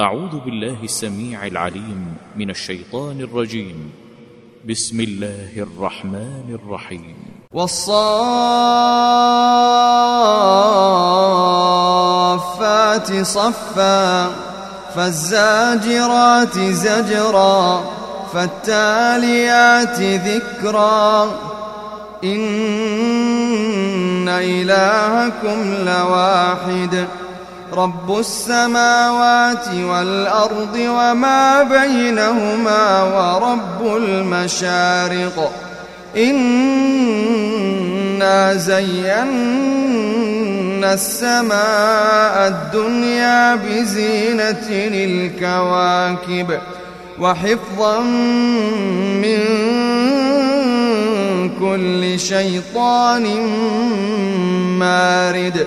أعوذ بالله السميع العليم من الشيطان الرجيم. بسم الله الرحمن الرحيم. والصافات صفا فالزاجرات زجرا فالتاليات ذكرا. إن إلهكم لواحد. رب السماوات والأرض وما بينهما ورب المشارق. إنا زينا السماء الدنيا بزينة الكواكب وحفظا من كل شيطان مارد.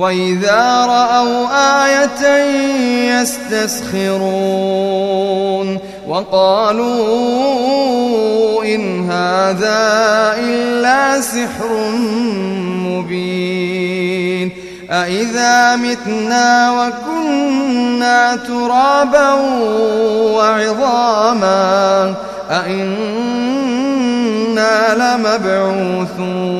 وإذا رأوا آية يستسخرون وقالوا إن هذا إلا سحر مبين أإذا متنا وكنا ترابا وعظاما أإنا لمبعوثون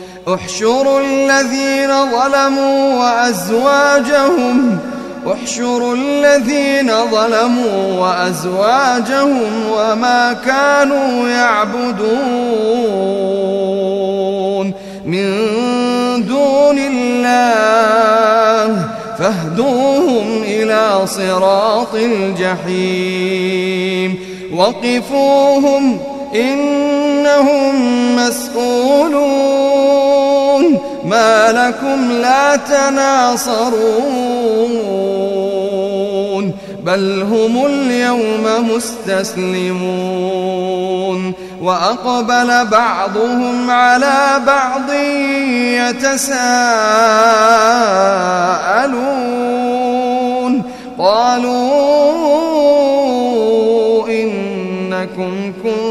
احشروا الذين ظلموا وأزواجهم احشروا الذين ظلموا وأزواجهم وما كانوا يعبدون من دون الله فاهدوهم إلى صراط الجحيم وقفوهم إنهم مسؤولون. ما لكم لا تناصرون. بل هم اليوم مستسلمون. وأقبل بعضهم على بعض يتساءلون. قالوا إنكم كنتم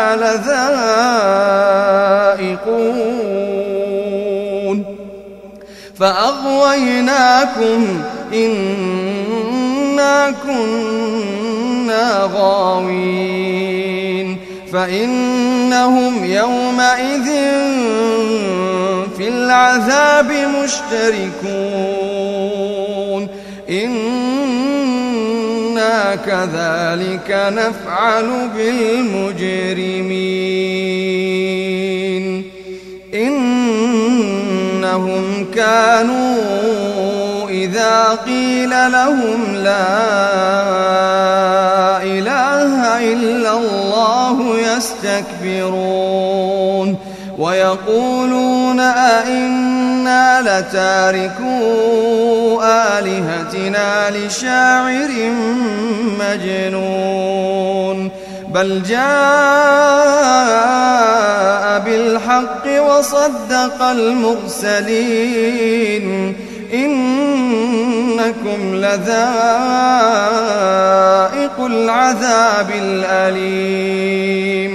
لذائقون. فأغويناكم إنا كنا غاوين. فإنهم يومئذ في العذاب مشتركون. كذلك نفعل بالمجرمين. إنهم كانوا إذا قيل لهم لا إله إلا الله يستكبرون. ويقولون أئن لتاركو آلهتنا لشاعر مجنون بل جاء بالحق وصدق المرسلين. إنكم لذائق العذاب الأليم.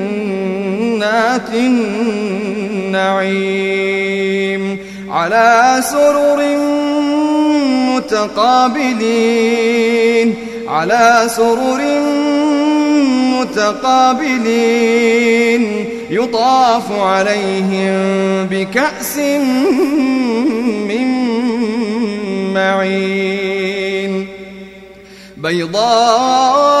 جنات النعيم على سرر متقابلين على سرر متقابلين. يطاف عليهم بكأس من معين. بيضاء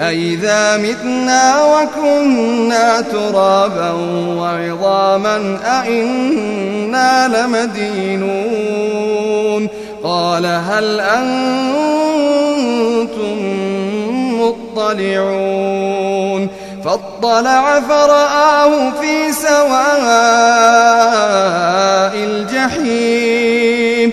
أئذا متنا وكنا ترابا وعظاما أئنا لمدينون. قال هل أنتم مطلعون؟ فاطلع فرآه في سواء الجحيم.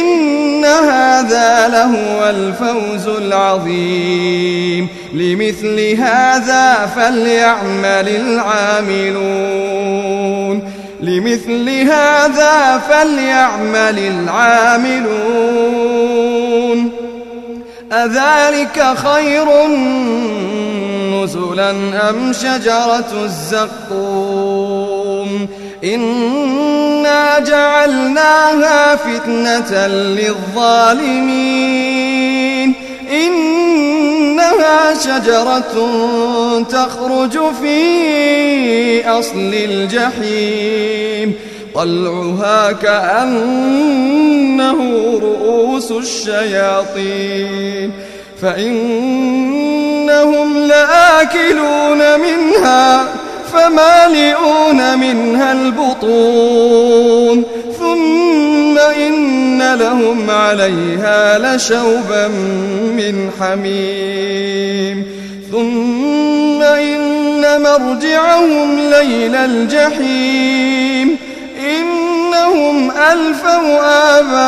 إن هذا لهو الفوز العظيم. لمثل هذا فليعمل العاملون. لمثل هذا فليعمل العاملون. أذلك خير نزلا أم شجرة الزقوم؟ إنا جعلناها فتنة للظالمين إنها شجرة تخرج في أصل الجحيم طلعها كأنه رؤوس الشياطين فإنهم لآكلون منها فمالئون منها البطون. ثم إن لهم عليها لشوبا من حميم. ثم إن مرجعهم ليل الجحيم. إنهم ألفوا آباءهم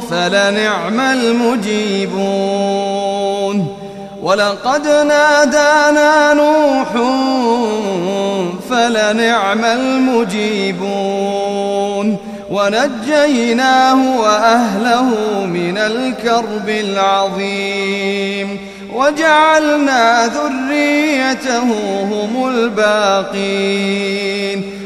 فلنعم المجيبون ولقد نادانا نوح فلنعم المجيبون ونجيناه وأهله من الكرب العظيم وجعلنا ذريته هم الباقين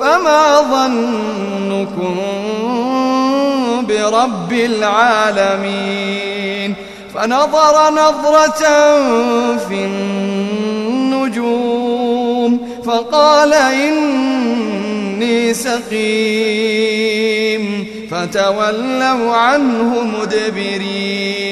فما ظنكم برب العالمين فنظر نظرة في النجوم فقال إني سقيم فتولوا عنه مدبرين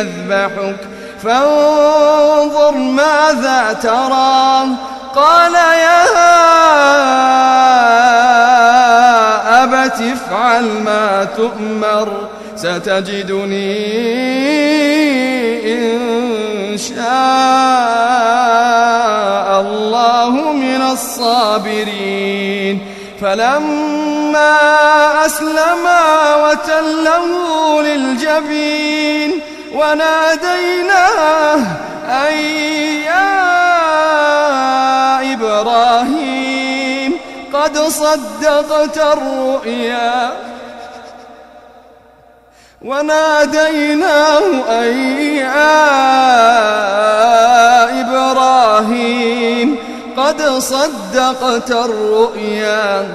أذبحك فانظر ماذا ترى. قال يا أبت افعل ما تؤمر ستجدني إن شاء الله من الصابرين. فلما أسلما وتله للجبين وناديناه أن يا إبراهيم قد صدقت الرؤيا. وناديناه أن يا إبراهيم قد صدقت الرؤيا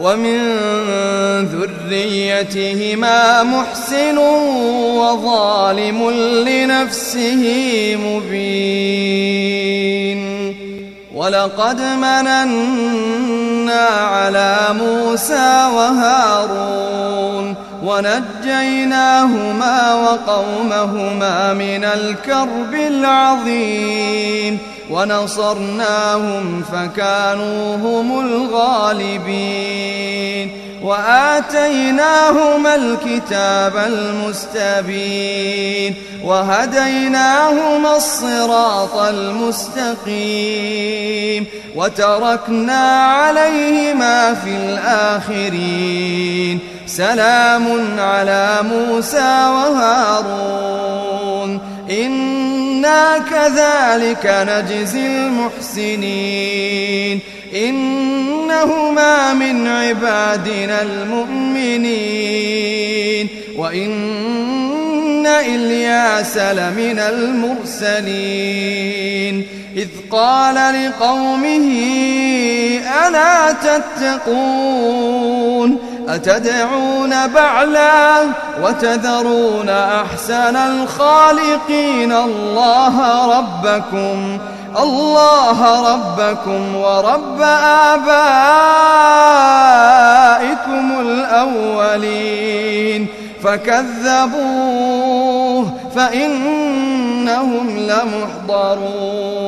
ومن ذريتهما محسن وظالم لنفسه مبين. ولقد مننا على موسى وهارون ونجيناهما وقومهما من الكرب العظيم. ونصرناهم فكانوا هم الغالبين وآتيناهما الكتاب المستبين وهديناهما الصراط المستقيم وتركنا عليهما في الآخرين سلام على موسى وهارون إنا كذلك نجزي المحسنين إنهما من عبادنا المؤمنين وإن إلياس لمن المرسلين إذ قال لقومه ألا تتقون أتدعون بعلا وتذرون أحسن الخالقين الله ربكم الله ربكم ورب آبائكم الأولين. فكذبوه فإنهم لمحضرون.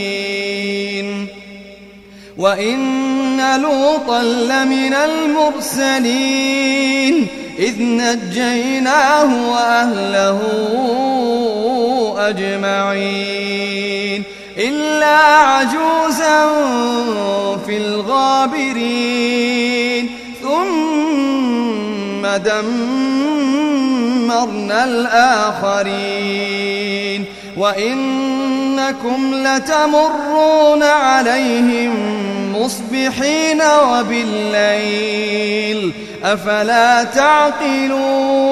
وإن لوطا لمن المرسلين إذ نجيناه وأهله أجمعين إلا عجوزا في الغابرين ثم دمرنا الآخرين وإنكم لتمرون عليهم مصبحين وبالليل أفلا تعقلون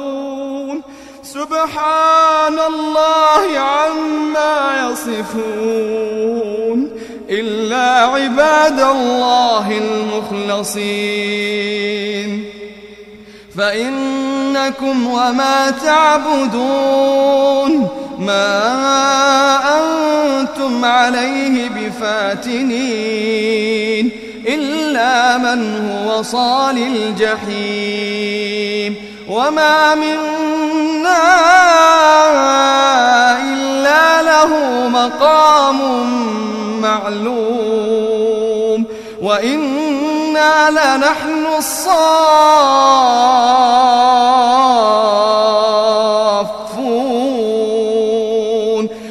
سبحان الله عما يصفون إلا عباد الله المخلصين. فإنكم وما تعبدون ما أنتم عليه بفاتنين إلا من هو صال الجحيم. وما منا إلا له مقام معلوم وإنا لنحن الصافون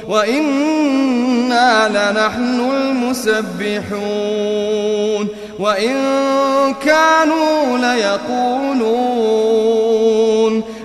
وإنا لنحن المسبحون وإن كانوا ليقولون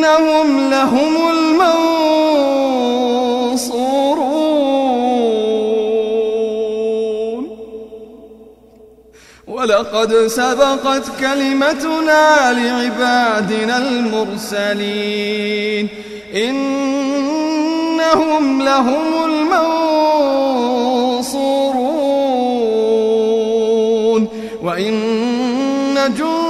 إنهم لهم المنصورون. ولقد سبقت كلمتنا لعبادنا المرسلين. إنهم لهم المنصورون. وإن جندنا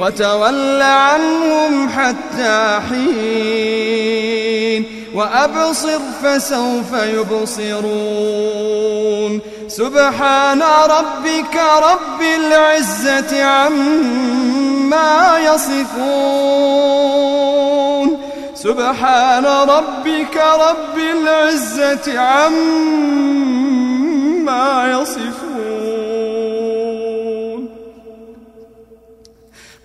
وتول عنهم حتى حين وأبصر فسوف يبصرون سبحان ربك رب العزة عما يصفون سبحان ربك رب العزة عما يصفون